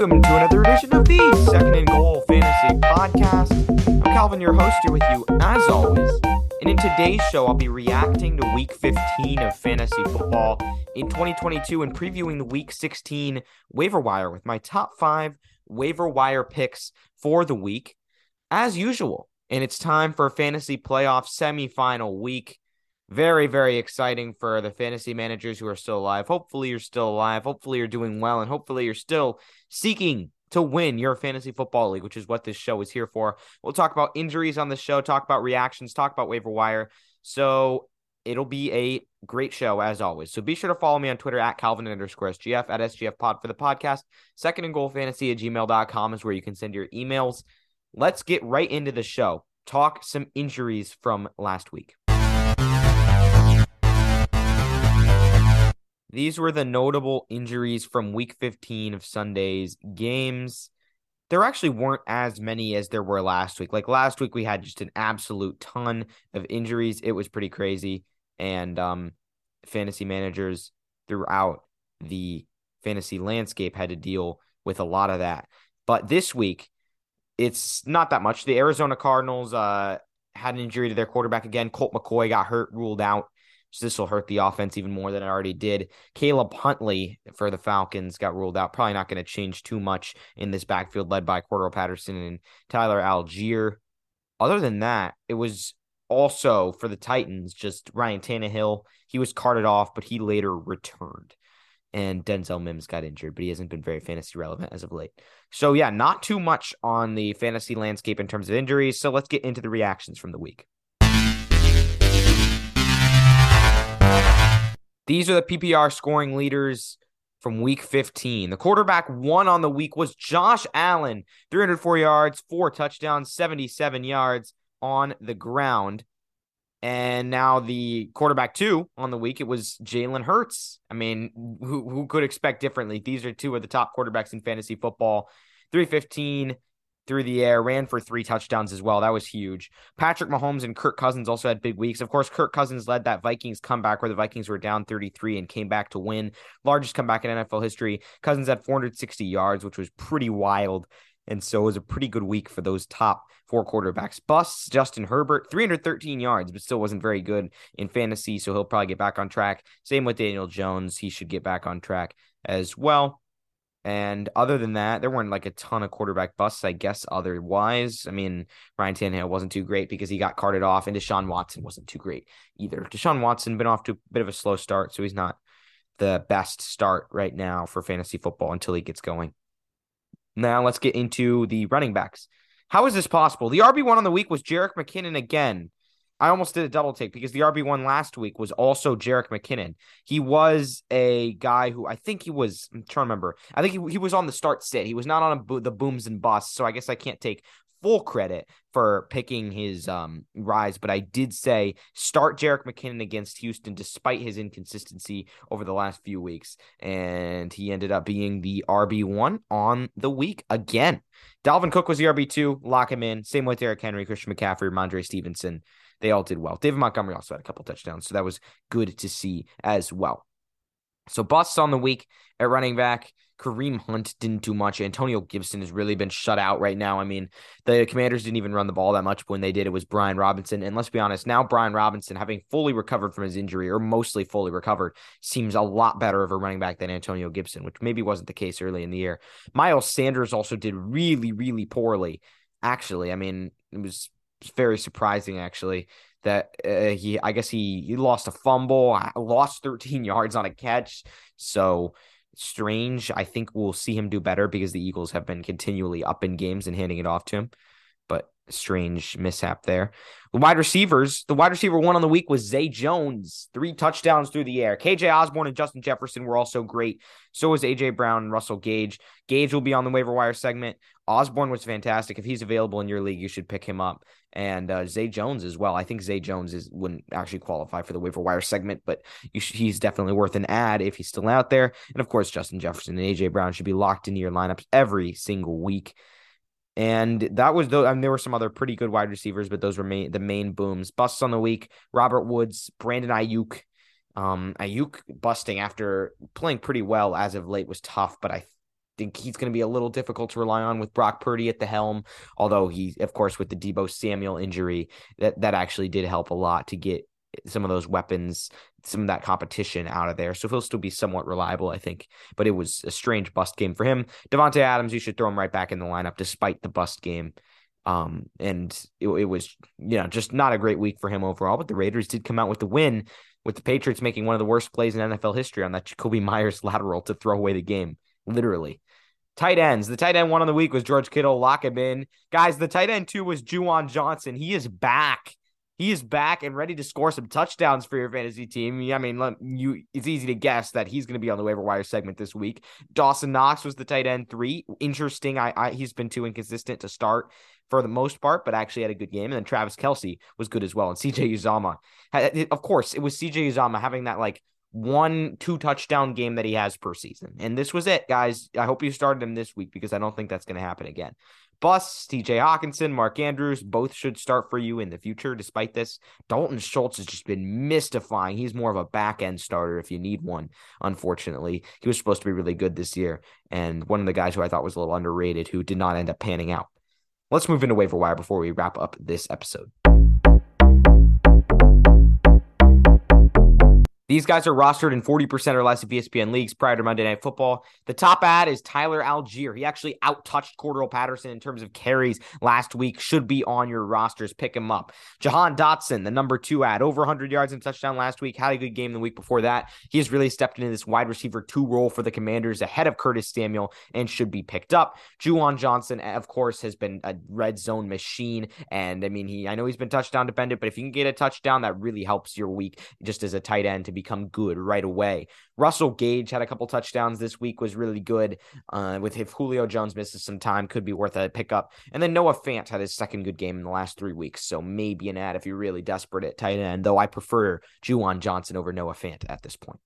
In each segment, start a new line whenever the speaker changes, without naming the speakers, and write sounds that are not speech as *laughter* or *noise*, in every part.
Welcome to another edition of the Second and Goal Fantasy Podcast. I'm Calvin, your host, here with you as always. And in today's show, I'll be reacting to Week 15 of fantasy football in 2022 and previewing the Week 16 waiver wire with my top five waiver wire picks for the week, as usual. And it's time for fantasy playoff semifinal week. Very, very exciting for the fantasy managers who are still alive. Hopefully, you're still alive. Hopefully, you're doing well. And hopefully, you're still seeking to win your fantasy football league, which is what this show is here for. We'll talk about injuries on the show, talk about reactions, talk about waiver wire. So it'll be a great show as always. So be sure to follow me on Twitter at Calvin underscore SGF at SGF pod for the podcast. Second and goal fantasy at gmail.com is where you can send your emails. Let's get right into the show. Talk some injuries from last week. These were the notable injuries from week 15 of Sunday's games. There actually weren't as many as there were last week. Like last week, we had just an absolute ton of injuries. It was pretty crazy. And um, fantasy managers throughout the fantasy landscape had to deal with a lot of that. But this week, it's not that much. The Arizona Cardinals uh, had an injury to their quarterback again. Colt McCoy got hurt, ruled out. This will hurt the offense even more than it already did. Caleb Huntley for the Falcons got ruled out. Probably not going to change too much in this backfield led by Cordarrelle Patterson and Tyler Allgeier. Other than that, it was also for the Titans, just Ryan Tannehill. He was carted off, but he later returned. And Denzel Mims got injured, but he hasn't been very fantasy relevant as of late. So, yeah, not too much on the fantasy landscape in terms of injuries. So, let's get into the reactions from the week. These are the PPR scoring leaders from week 15. The quarterback one on the week was Josh Allen, 304 yards, four touchdowns, 77 yards on the ground. And now the quarterback two on the week, it was Jalen Hurts. I mean, who, who could expect differently? These are two of the top quarterbacks in fantasy football. 315, through the air, ran for three touchdowns as well. That was huge. Patrick Mahomes and Kirk Cousins also had big weeks. Of course, Kirk Cousins led that Vikings comeback where the Vikings were down 33 and came back to win. Largest comeback in NFL history. Cousins had 460 yards, which was pretty wild. And so it was a pretty good week for those top four quarterbacks. Busts Justin Herbert, 313 yards, but still wasn't very good in fantasy. So he'll probably get back on track. Same with Daniel Jones. He should get back on track as well. And other than that, there weren't like a ton of quarterback busts, I guess, otherwise. I mean, Ryan Tannehill wasn't too great because he got carted off, and Deshaun Watson wasn't too great either. Deshaun Watson been off to a bit of a slow start, so he's not the best start right now for fantasy football until he gets going. Now let's get into the running backs. How is this possible? The RB1 on the week was Jerick McKinnon again. I almost did a double take because the RB1 last week was also Jerick McKinnon. He was a guy who I think he was, I'm trying to remember. I think he, he was on the start sit. He was not on bo- the booms and busts. So I guess I can't take full credit for picking his um, rise, but I did say start Jerick McKinnon against Houston despite his inconsistency over the last few weeks. And he ended up being the RB1 on the week again. Dalvin Cook was the RB2. Lock him in. Same with Derrick Henry, Christian McCaffrey, Mondre Stevenson they all did well. David Montgomery also had a couple touchdowns, so that was good to see as well. So busts on the week at running back. Kareem Hunt didn't do much. Antonio Gibson has really been shut out right now. I mean, the Commanders didn't even run the ball that much. When they did, it was Brian Robinson. And let's be honest, now Brian Robinson, having fully recovered from his injury or mostly fully recovered, seems a lot better of a running back than Antonio Gibson, which maybe wasn't the case early in the year. Miles Sanders also did really, really poorly. Actually, I mean, it was very surprising actually that uh, he I guess he he lost a fumble, lost 13 *laughs* yards on a catch. So strange. I think we'll see him do better because the Eagles have been continually up in games and handing it off to him. Strange mishap there. The wide receivers, the wide receiver one on the week was Zay Jones, three touchdowns through the air. KJ Osborn and Justin Jefferson were also great. So was AJ Brown and Russell Gage. Gage will be on the waiver wire segment. Osborn was fantastic. If he's available in your league, you should pick him up. And uh, Zay Jones as well. I think Zay Jones is wouldn't actually qualify for the waiver wire segment, but should, he's definitely worth an add if he's still out there. And of course, Justin Jefferson and AJ Brown should be locked into your lineups every single week. And that was though. I mean, there were some other pretty good wide receivers, but those were main, the main booms. Busts on the week: Robert Woods, Brandon Aiyuk. Um, Aiyuk busting after playing pretty well as of late was tough, but I think he's going to be a little difficult to rely on with Brock Purdy at the helm. Although he, of course, with the Deebo Samuel injury, that that actually did help a lot to get some of those weapons, some of that competition out of there. So he'll still be somewhat reliable, I think. But it was a strange bust game for him. Davante Adams, you should throw him right back in the lineup despite the bust game. Um, and it, it was, you know, just not a great week for him overall. But the Raiders did come out with the win, with the Patriots making one of the worst plays in NFL history on that Jakobi *laughs* Meyers lateral to throw away the game, literally. Tight ends. The tight end one on the week was George Kittle. Lock him in. Guys, the tight end two was Juwan Johnson. He is back. He is back and ready to score some touchdowns for your fantasy team. I mean, you it's easy to guess that he's going to be on the waiver wire segment this week. Dawson Knox was the tight end three. Interesting. I, I he's been too inconsistent to start for the most part, but actually had a good game. And then Travis Kelce was good as well. And CJ Uzomah, of course, it was CJ Uzomah having that like one two touchdown game that he has per season. And this was it, guys. I hope you started him this week because I don't think that's going to happen again. Bus, TJ Hockenson, Mark Andrews, both should start for you in the future. Despite this, Dalton Schultz has just been mystifying. He's more of a back end starter if you need one, unfortunately. He was supposed to be really good this year, and one of the guys who I thought was a little underrated who did not end up panning out. Let's move into waiver wire before we wrap up this episode. These guys are rostered in 40% or less of ESPN leagues prior to Monday Night Football. The top add is Tyler Allgeier. He actually outtouched Cordarrelle Patterson in terms of carries last week. Should be on your rosters. Pick him up. Jahan Dotson, the number two add, over 100 yards and touchdown last week. Had a good game the week before that. He has really stepped into this wide receiver two role for the Commanders ahead of Curtis Samuel and should be picked up. Juwan Johnson, of course, has been a red zone machine. And I mean, he I know he's been touchdown dependent, but if you can get a touchdown, that really helps your week just as a tight end to be become good right away. Russell Gage had a couple touchdowns this week, was really good. Uh, with if Julio Jones misses some time, could be worth a pickup. And then Noah Fant had his second good game in the last three weeks, so maybe an add if you're really desperate at tight end. Though I prefer Juwan Johnson over Noah Fant at this point.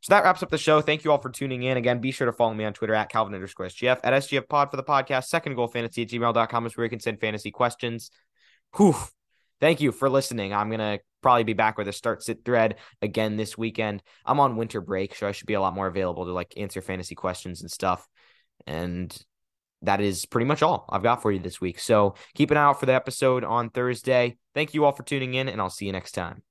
So that wraps up the show. Thank you all for tuning in. Again, be sure to follow me on Twitter at Calvin underscore SGF, at SGF pod for the podcast. Second goal fantasy at gmail.com is where you can send fantasy questions. Whew. Thank you for listening. I'm going to probably be back with a start sit thread again this weekend. I'm on winter break, so I should be a lot more available to like answer fantasy questions and stuff. And that is pretty much all I've got for you this week. So keep an eye out for the episode on Thursday. Thank you all for tuning in, and I'll see you next time.